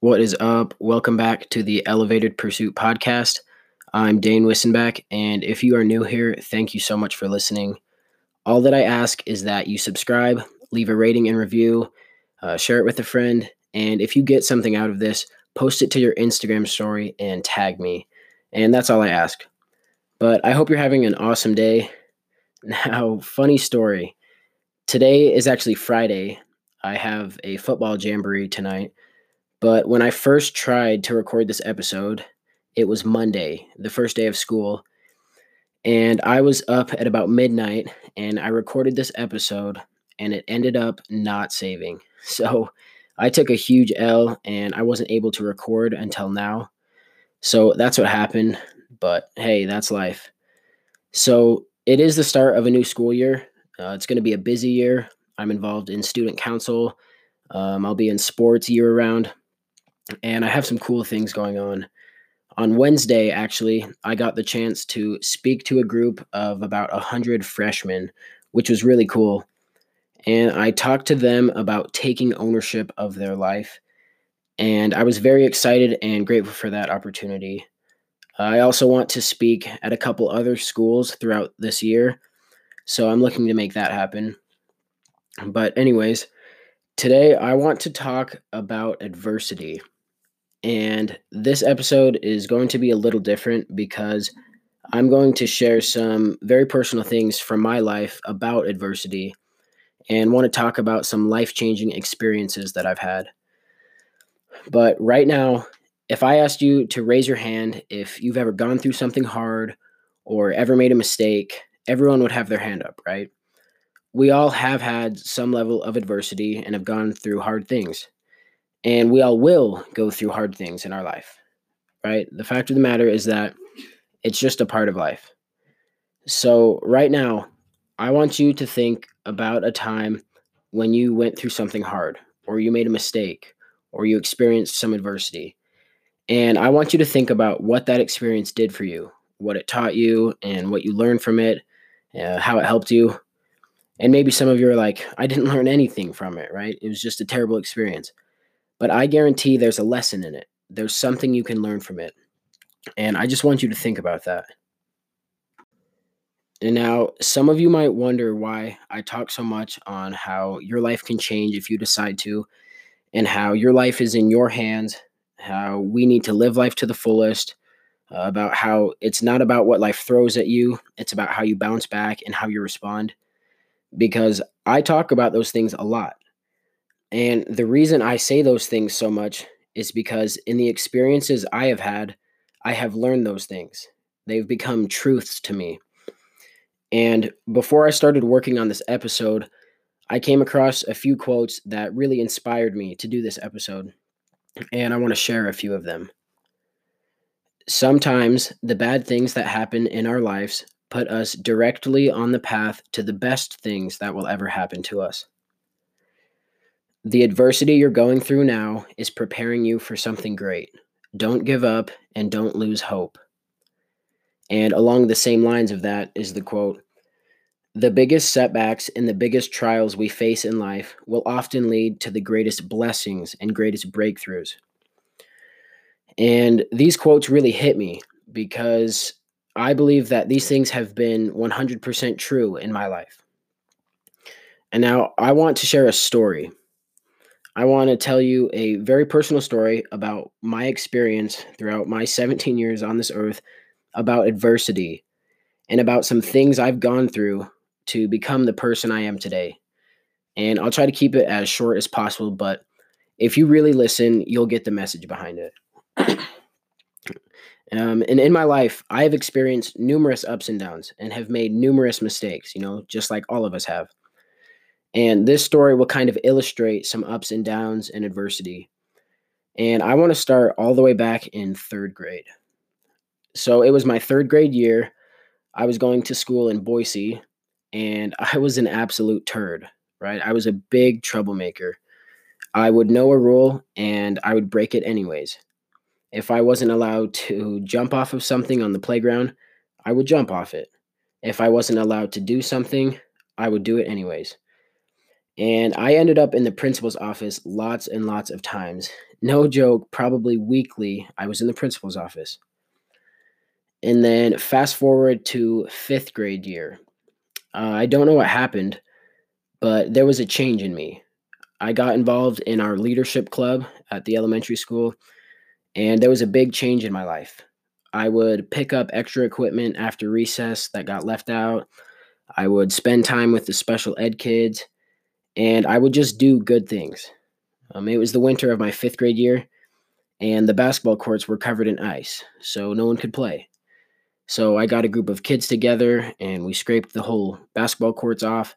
What is up? Welcome back to the Elevated Pursuit podcast. I'm Dane Wissenbach, and if you are new here, thank you so much for listening. All that I ask is that you subscribe, leave a rating and review, uh, share it with a friend, and if you get something out of this, post it to your Instagram story and tag me. And that's all I ask. But I hope you're having an awesome day. Now, funny story. Today is actually Friday. I have a football jamboree tonight. But when I first tried to record this episode, it was Monday, the first day of school. And I was up at about midnight and I recorded this episode and it ended up not saving. So I took a huge L and I wasn't able to record until now. So that's what happened. But hey, that's life. So it is the start of a new school year. Uh, it's going to be a busy year. I'm involved in student council. Um, I'll be in sports year round. And I have some cool things going on. On Wednesday, actually, I got the chance to speak to a group of about 100 freshmen, which was really cool. And I talked to them about taking ownership of their life. And I was very excited and grateful for that opportunity. I also want to speak at a couple other schools throughout this year. So I'm looking to make that happen. But, anyways, today I want to talk about adversity. And this episode is going to be a little different because I'm going to share some very personal things from my life about adversity and want to talk about some life changing experiences that I've had. But right now, if I asked you to raise your hand if you've ever gone through something hard or ever made a mistake, everyone would have their hand up, right? We all have had some level of adversity and have gone through hard things. And we all will go through hard things in our life, right? The fact of the matter is that it's just a part of life. So, right now, I want you to think about a time when you went through something hard, or you made a mistake, or you experienced some adversity. And I want you to think about what that experience did for you, what it taught you, and what you learned from it, uh, how it helped you. And maybe some of you are like, I didn't learn anything from it, right? It was just a terrible experience. But I guarantee there's a lesson in it. There's something you can learn from it. And I just want you to think about that. And now, some of you might wonder why I talk so much on how your life can change if you decide to, and how your life is in your hands, how we need to live life to the fullest, uh, about how it's not about what life throws at you, it's about how you bounce back and how you respond. Because I talk about those things a lot. And the reason I say those things so much is because in the experiences I have had, I have learned those things. They've become truths to me. And before I started working on this episode, I came across a few quotes that really inspired me to do this episode. And I want to share a few of them. Sometimes the bad things that happen in our lives put us directly on the path to the best things that will ever happen to us. The adversity you're going through now is preparing you for something great. Don't give up and don't lose hope. And along the same lines of that is the quote The biggest setbacks and the biggest trials we face in life will often lead to the greatest blessings and greatest breakthroughs. And these quotes really hit me because I believe that these things have been 100% true in my life. And now I want to share a story I want to tell you a very personal story about my experience throughout my 17 years on this earth about adversity and about some things I've gone through to become the person I am today. And I'll try to keep it as short as possible, but if you really listen, you'll get the message behind it. um, and in my life, I have experienced numerous ups and downs and have made numerous mistakes, you know, just like all of us have. And this story will kind of illustrate some ups and downs and adversity. And I want to start all the way back in third grade. So it was my third grade year. I was going to school in Boise, and I was an absolute turd, right? I was a big troublemaker. I would know a rule and I would break it anyways. If I wasn't allowed to jump off of something on the playground, I would jump off it. If I wasn't allowed to do something, I would do it anyways. And I ended up in the principal's office lots and lots of times. No joke, probably weekly, I was in the principal's office. And then fast forward to fifth grade year. Uh, I don't know what happened, but there was a change in me. I got involved in our leadership club at the elementary school, and there was a big change in my life. I would pick up extra equipment after recess that got left out. I would spend time with the special ed kids, and I would just do good things. Um, it was the winter of my fifth grade year, and the basketball courts were covered in ice, so no one could play. So I got a group of kids together, and we scraped the whole basketball courts off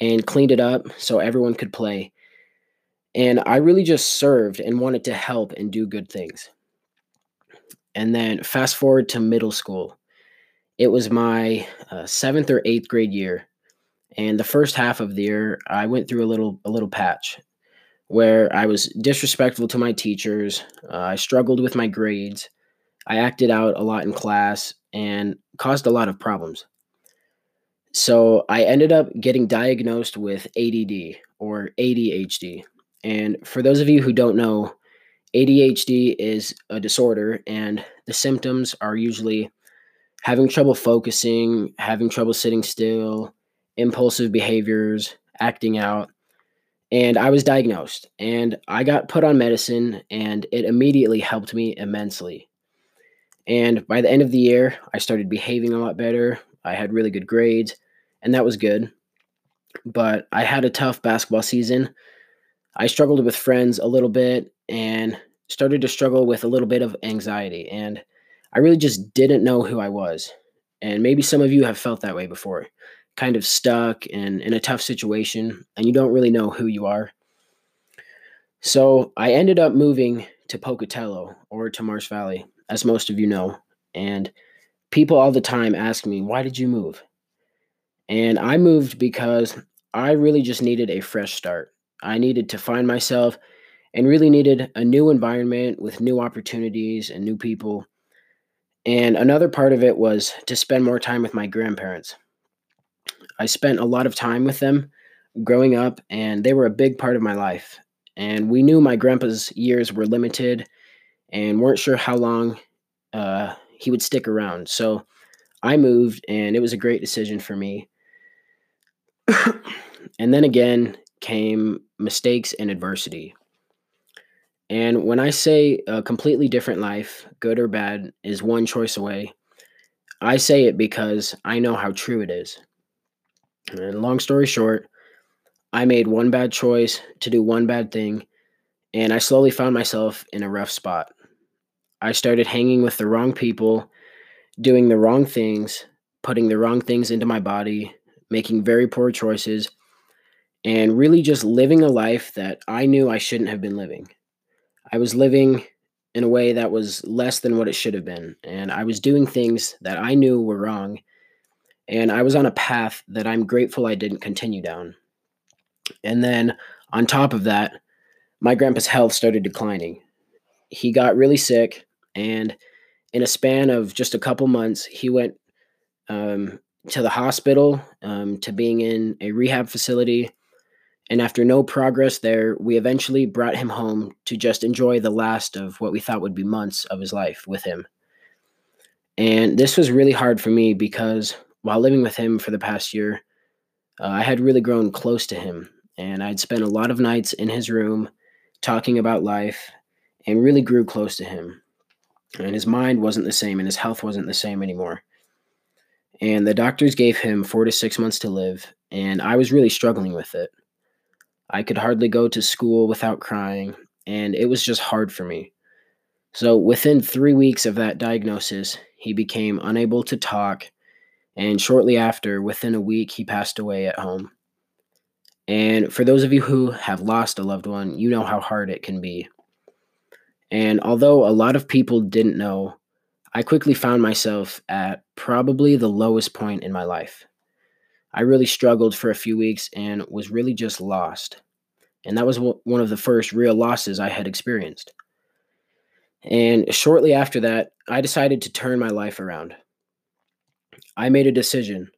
and cleaned it up so everyone could play. And I really just served and wanted to help and do good things. And then fast forward to middle school. It was my uh, seventh or eighth grade year, and the first half of the year, I went through a little a little patch where I was disrespectful to my teachers. Uh, I struggled with my grades. I acted out a lot in class and caused a lot of problems. So I ended up getting diagnosed with ADD or ADHD. And for those of you who don't know, ADHD is a disorder, and the symptoms are usually having trouble focusing, having trouble sitting still, impulsive behaviors, acting out. And I was diagnosed and I got put on medicine, and it immediately helped me immensely. And by the end of the year, I started behaving a lot better. I had really good grades, and that was good. But I had a tough basketball season. I struggled with friends a little bit and started to struggle with a little bit of anxiety. And I really just didn't know who I was. And maybe some of you have felt that way before, kind of stuck and in a tough situation, and you don't really know who you are. So I ended up moving to Pocatello or to Marsh Valley, as most of you know. And people all the time ask me, why did you move? And I moved because I really just needed a fresh start. I needed to find myself and really needed a new environment with new opportunities and new people. And another part of it was to spend more time with my grandparents. I spent a lot of time with them growing up, and they were a big part of my life. And we knew my grandpa's years were limited and weren't sure how long uh, he would stick around. So I moved, and it was a great decision for me. and then again came mistakes and adversity. And when I say a completely different life, good or bad, is one choice away, I say it because I know how true it is. And long story short, I made one bad choice to do one bad thing, and I slowly found myself in a rough spot. I started hanging with the wrong people, doing the wrong things, putting the wrong things into my body, making very poor choices, and really just living a life that I knew I shouldn't have been living. I was living in a way that was less than what it should have been. And I was doing things that I knew were wrong. And I was on a path that I'm grateful I didn't continue down. And then on top of that, my grandpa's health started declining. He got really sick. And in a span of just a couple months, he went um, to the hospital, um, to being in a rehab facility, and after no progress there, we eventually brought him home to just enjoy the last of what we thought would be months of his life with him. And this was really hard for me because while living with him for the past year, uh, I had really grown close to him. And I'd spent a lot of nights in his room talking about life and really grew close to him. And his mind wasn't the same and his health wasn't the same anymore. And the doctors gave him four to six months to live. And I was really struggling with it. I could hardly go to school without crying, and it was just hard for me. So, within three weeks of that diagnosis, he became unable to talk, and shortly after, within a week, he passed away at home. And for those of you who have lost a loved one, you know how hard it can be. And although a lot of people didn't know, I quickly found myself at probably the lowest point in my life. I really struggled for a few weeks and was really just lost. And that was one of the first real losses I had experienced. And shortly after that, I decided to turn my life around. I made a decision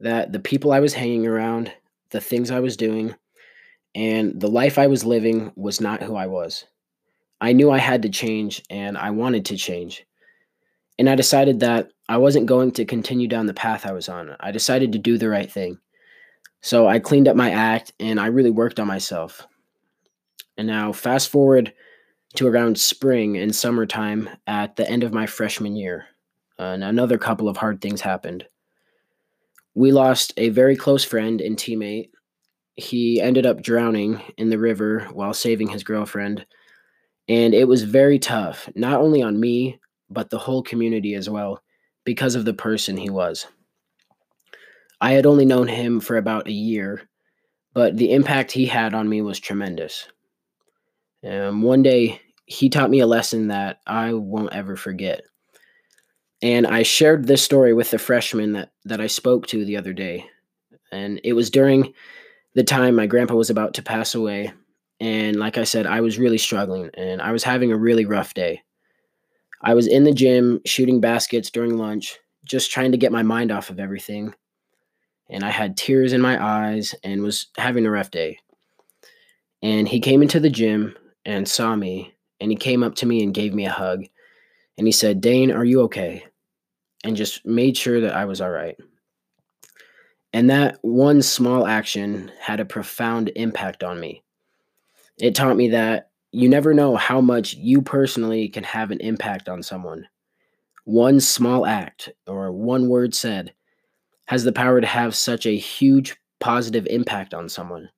that the people I was hanging around, the things I was doing, and the life I was living was not who I was. I knew I had to change and I wanted to change. And I decided that I wasn't going to continue down the path I was on. I decided to do the right thing. So I cleaned up my act and I really worked on myself. And now, fast forward to around spring and summertime at the end of my freshman year, and another couple of hard things happened. We lost a very close friend and teammate. He ended up drowning in the river while saving his girlfriend. And it was very tough, not only on me, but the whole community as well, because of the person he was. I had only known him for about a year, but the impact he had on me was tremendous. Um, one day, he taught me a lesson that I won't ever forget. And I shared this story with the freshman that, that I spoke to the other day. And it was during the time my grandpa was about to pass away. And like I said, I was really struggling and I was having a really rough day. I was in the gym shooting baskets during lunch, just trying to get my mind off of everything. And I had tears in my eyes and was having a rough day. And he came into the gym and saw me, and he came up to me and gave me a hug. And he said, Dane, are you okay? And just made sure that I was all right. And that one small action had a profound impact on me. It taught me that you never know how much you personally can have an impact on someone. One small act or one word said has the power to have such a huge positive impact on someone.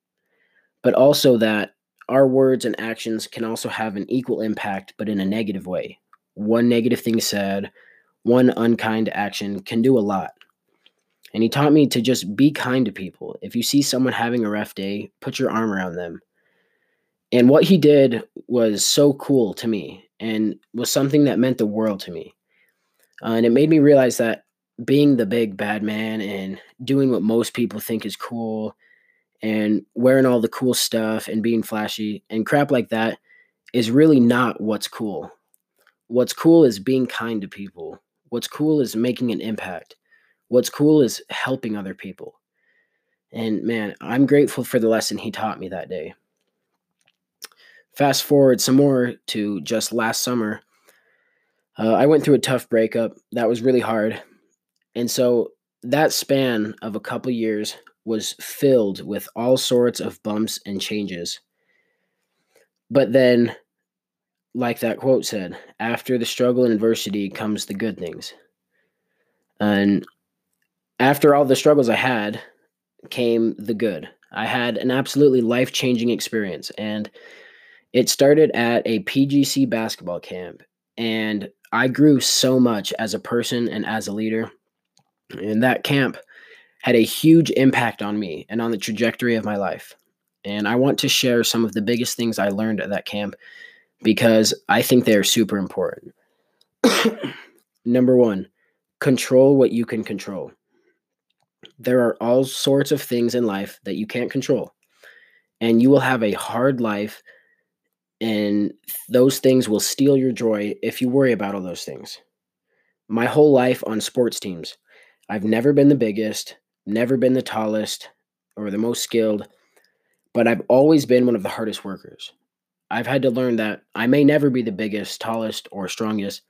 But also that our words and actions can also have an equal impact, but in a negative way. One negative thing said, one unkind action can do a lot. And he taught me to just be kind to people. If you see someone having a rough day, put your arm around them and what he did was so cool to me and was something that meant the world to me. Uh, and it made me realize that being the big bad man and doing what most people think is cool and wearing all the cool stuff and being flashy and crap like that is really not what's cool. What's cool is being kind to people. What's cool is making an impact. What's cool is helping other people. And man, I'm grateful for the lesson he taught me that day. Fast forward some more to just last summer. Uh, I went through a tough breakup that was really hard. And so that span of a couple years was filled with all sorts of bumps and changes. But then, like that quote said, after the struggle and adversity comes the good things. And after all the struggles I had came the good. I had an absolutely life changing experience. And it started at a PGC basketball camp, and I grew so much as a person and as a leader. And that camp had a huge impact on me and on the trajectory of my life. And I want to share some of the biggest things I learned at that camp because I think they're super important. Number one, control what you can control. There are all sorts of things in life that you can't control, and you will have a hard life and those things will steal your joy if you worry about all those things. My whole life on sports teams, I've never been the biggest, never been the tallest or the most skilled, but I've always been one of the hardest workers. I've had to learn that I may never be the biggest, tallest, or strongest,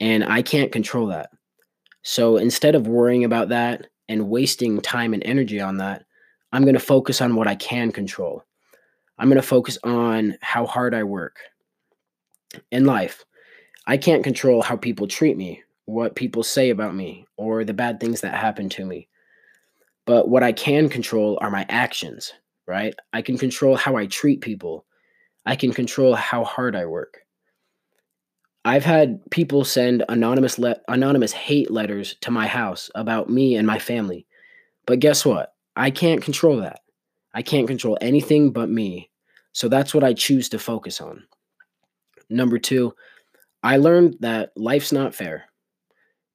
and I can't control that. So instead of worrying about that and wasting time and energy on that, I'm going to focus on what I can control. I'm going to focus on how hard I work in life. I can't control how people treat me, what people say about me, or the bad things that happen to me. But what I can control are my actions, right? I can control how I treat people. I can control how hard I work. I've had people send anonymous le- anonymous hate letters to my house about me and my family. But guess what? I can't control that. I can't control anything but me. So that's what I choose to focus on. Number two, I learned that life's not fair.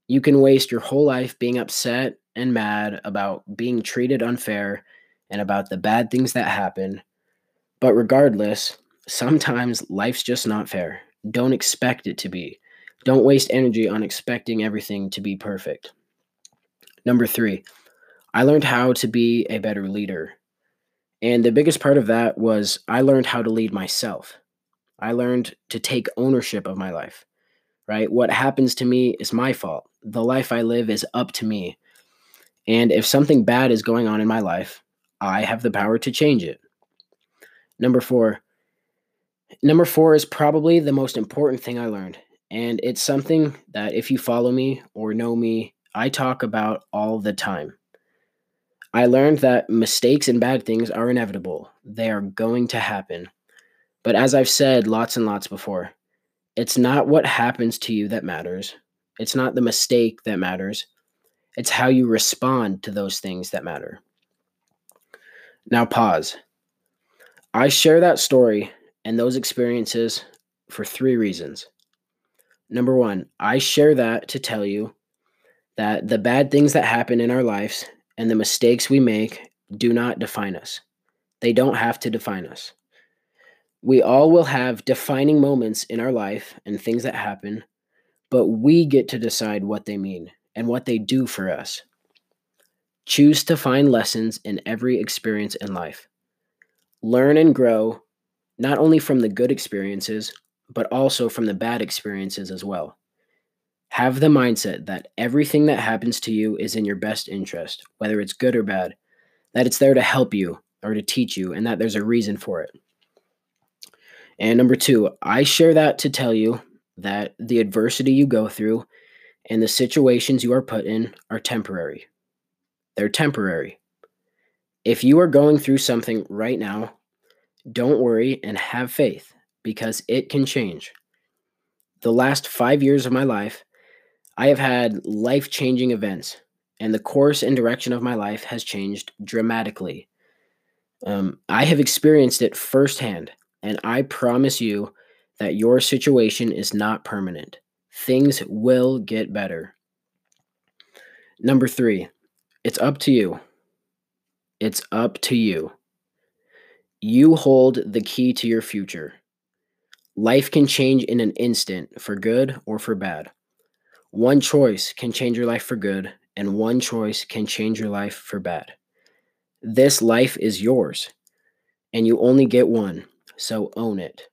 You can waste your whole life being upset and mad about being treated unfair and about the bad things that happen. But regardless, sometimes life's just not fair. Don't expect it to be. Don't waste energy on expecting everything to be perfect. Number three, I learned how to be a better leader. And the biggest part of that was I learned how to lead myself. I learned to take ownership of my life, right? What happens to me is my fault. The life I live is up to me. And if something bad is going on in my life, I have the power to change it. Number four. Number four is probably the most important thing I learned. And it's something that if you follow me or know me, I talk about all the time. I learned that mistakes and bad things are inevitable, they are going to happen. But as I've said lots and lots before, it's not what happens to you that matters. It's not the mistake that matters. It's how you respond to those things that matter. Now, pause. I share that story and those experiences for three reasons. Number one, I share that to tell you that the bad things that happen in our lives and the mistakes we make do not define us. They don't have to define us. We all will have defining moments in our life and things that happen, but we get to decide what they mean and what they do for us. Choose to find lessons in every experience in life. Learn and grow not only from the good experiences, but also from the bad experiences as well. Have the mindset that everything that happens to you is in your best interest, whether it's good or bad, that it's there to help you or to teach you, and that there's a reason for it. And number two, I share that to tell you that the adversity you go through and the situations you are put in are temporary. They're temporary. If you are going through something right now, don't worry and have faith because it can change. The last five years of my life, I have had life changing events, and the course and direction of my life has changed dramatically. Um, I have experienced it firsthand, and I promise you that your situation is not permanent. Things will get better. Number three, it's up to you. It's up to you. You hold the key to your future. Life can change in an instant for good or for bad. One choice can change your life for good, and one choice can change your life for bad. This life is yours, and you only get one, so own it.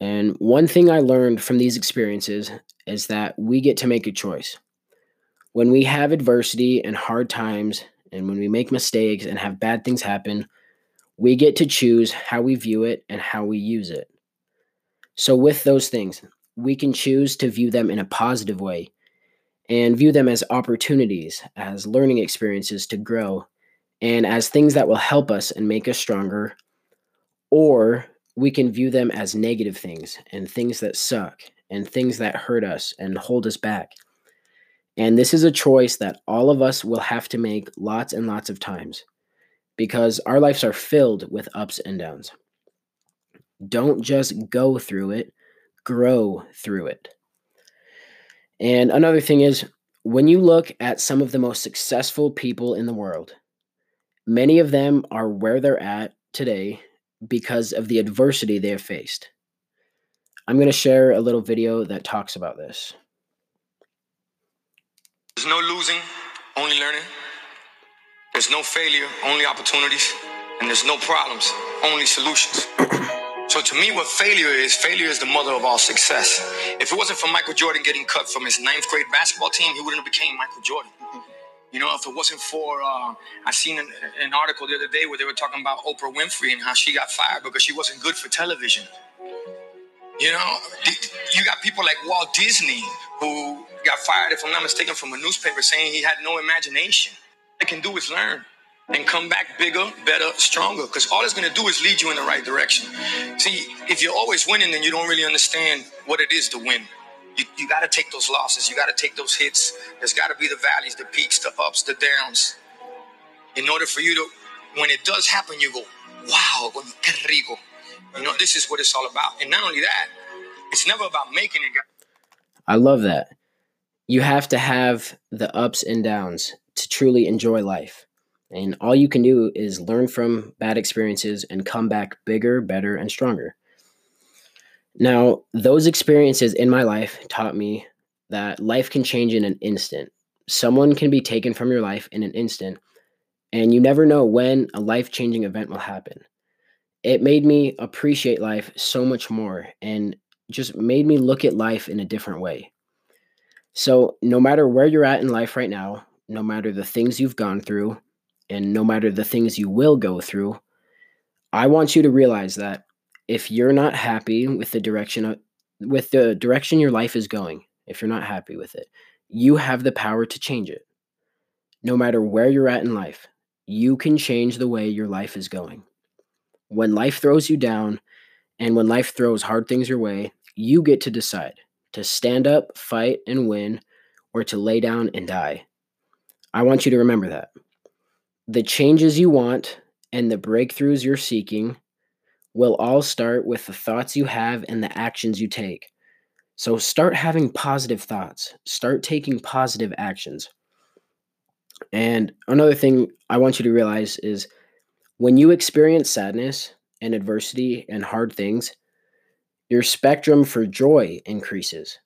And one thing I learned from these experiences is that we get to make a choice. When we have adversity and hard times, and when we make mistakes and have bad things happen, we get to choose how we view it and how we use it. So, with those things, we can choose to view them in a positive way and view them as opportunities, as learning experiences to grow, and as things that will help us and make us stronger. Or we can view them as negative things and things that suck and things that hurt us and hold us back. And this is a choice that all of us will have to make lots and lots of times because our lives are filled with ups and downs. Don't just go through it, grow through it. And another thing is, when you look at some of the most successful people in the world, many of them are where they're at today because of the adversity they have faced. I'm going to share a little video that talks about this. There's no losing, only learning. There's no failure, only opportunities. And there's no problems, only solutions. So to me, what failure is, failure is the mother of all success. If it wasn't for Michael Jordan getting cut from his ninth grade basketball team, he wouldn't have became Michael Jordan. You know, if it wasn't for, uh, I seen an, an, article the other day where they were talking about Oprah Winfrey and how she got fired because she wasn't good for television. You know, you got people like Walt Disney who got fired, if I'm not mistaken, from a newspaper saying he had no imagination. They can do is learn and come back bigger, better, stronger. Because all it's going to do is lead you in the right direction. See, if you're always winning, then you don't really understand what it is to win. You, you got to take those losses. You got to take those hits. There's got to be the valleys, the peaks, the ups, the downs. In order for you to, when it does happen, you go, wow, qué rico. You know, this is what it's all about. And not only that, it's never about making it. I love that. You have to have the ups and downs to truly enjoy life. And all you can do is learn from bad experiences and come back bigger, better, and stronger. Now, those experiences in my life taught me that life can change in an instant. Someone can be taken from your life in an instant, And you never know when a life changing event will happen. It made me appreciate life so much more and just made me look at life in a different way. So, no matter where you're at in life right now, no matter the things you've gone through, and no matter the things you will go through, I want you to realize that if you're not happy with the direction of, with the direction your life is going, if you're not happy with it, you have the power to change it. No matter where you're at in life, you can change the way your life is going. When life throws you down and when life throws hard things your way, you get to decide to stand up, fight, and win, or to lay down and die. I want you to remember that. The changes you want and the breakthroughs you're seeking will all start with the thoughts you have and the actions you take. So start having positive thoughts, start taking positive actions. And another thing I want you to realize is when you experience sadness and adversity and hard things, your spectrum for joy increases.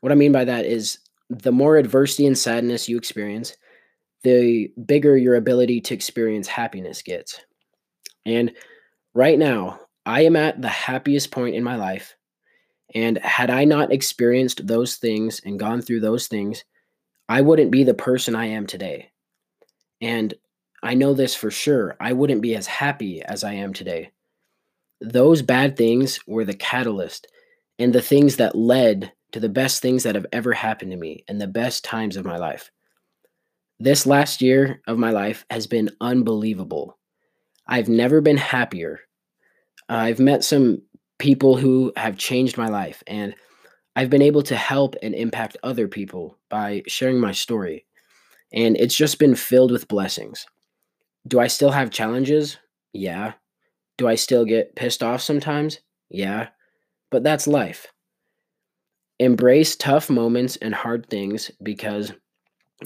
What I mean by that is the more adversity and sadness you experience, the bigger your ability to experience happiness gets. And Right now, I am at the happiest point in my life. And had I not experienced those things and gone through those things, I wouldn't be the person I am today. And I know this for sure. I wouldn't be as happy as I am today. Those bad things were the catalyst and the things that led to the best things that have ever happened to me and the best times of my life. This last year of my life has been unbelievable. I've never been happier. I've met some people who have changed my life, and I've been able to help and impact other people by sharing my story. And it's just been filled with blessings. Do I still have challenges? Yeah. Do I still get pissed off sometimes? Yeah. But that's life. Embrace tough moments and hard things because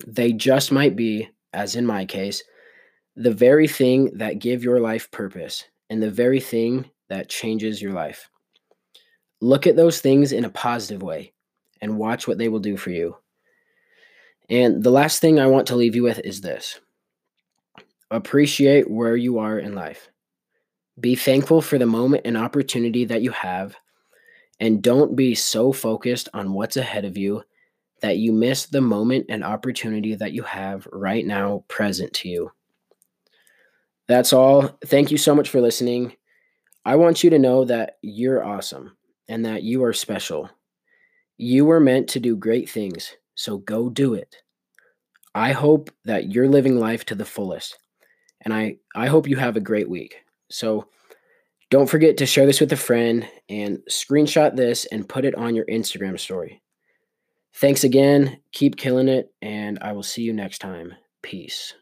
they just might be, as in my case, the very thing that give your life purpose and the very thing that changes your life. Look at those things in a positive way and watch what they will do for you. And the last thing I want to leave you with is this appreciate where you are in life. Be thankful for the moment and opportunity that you have, and don't be so focused on what's ahead of you that you miss the moment and opportunity that you have right now present to you. That's all. Thank you so much for listening. I want you to know that you're awesome and that you are special. You were meant to do great things, so go do it. I hope that you're living life to the fullest. And I, I hope you have a great week. So don't forget to share this with a friend and screenshot this and put it on your Instagram story. Thanks again. Keep killing it, and I will see you next time. Peace.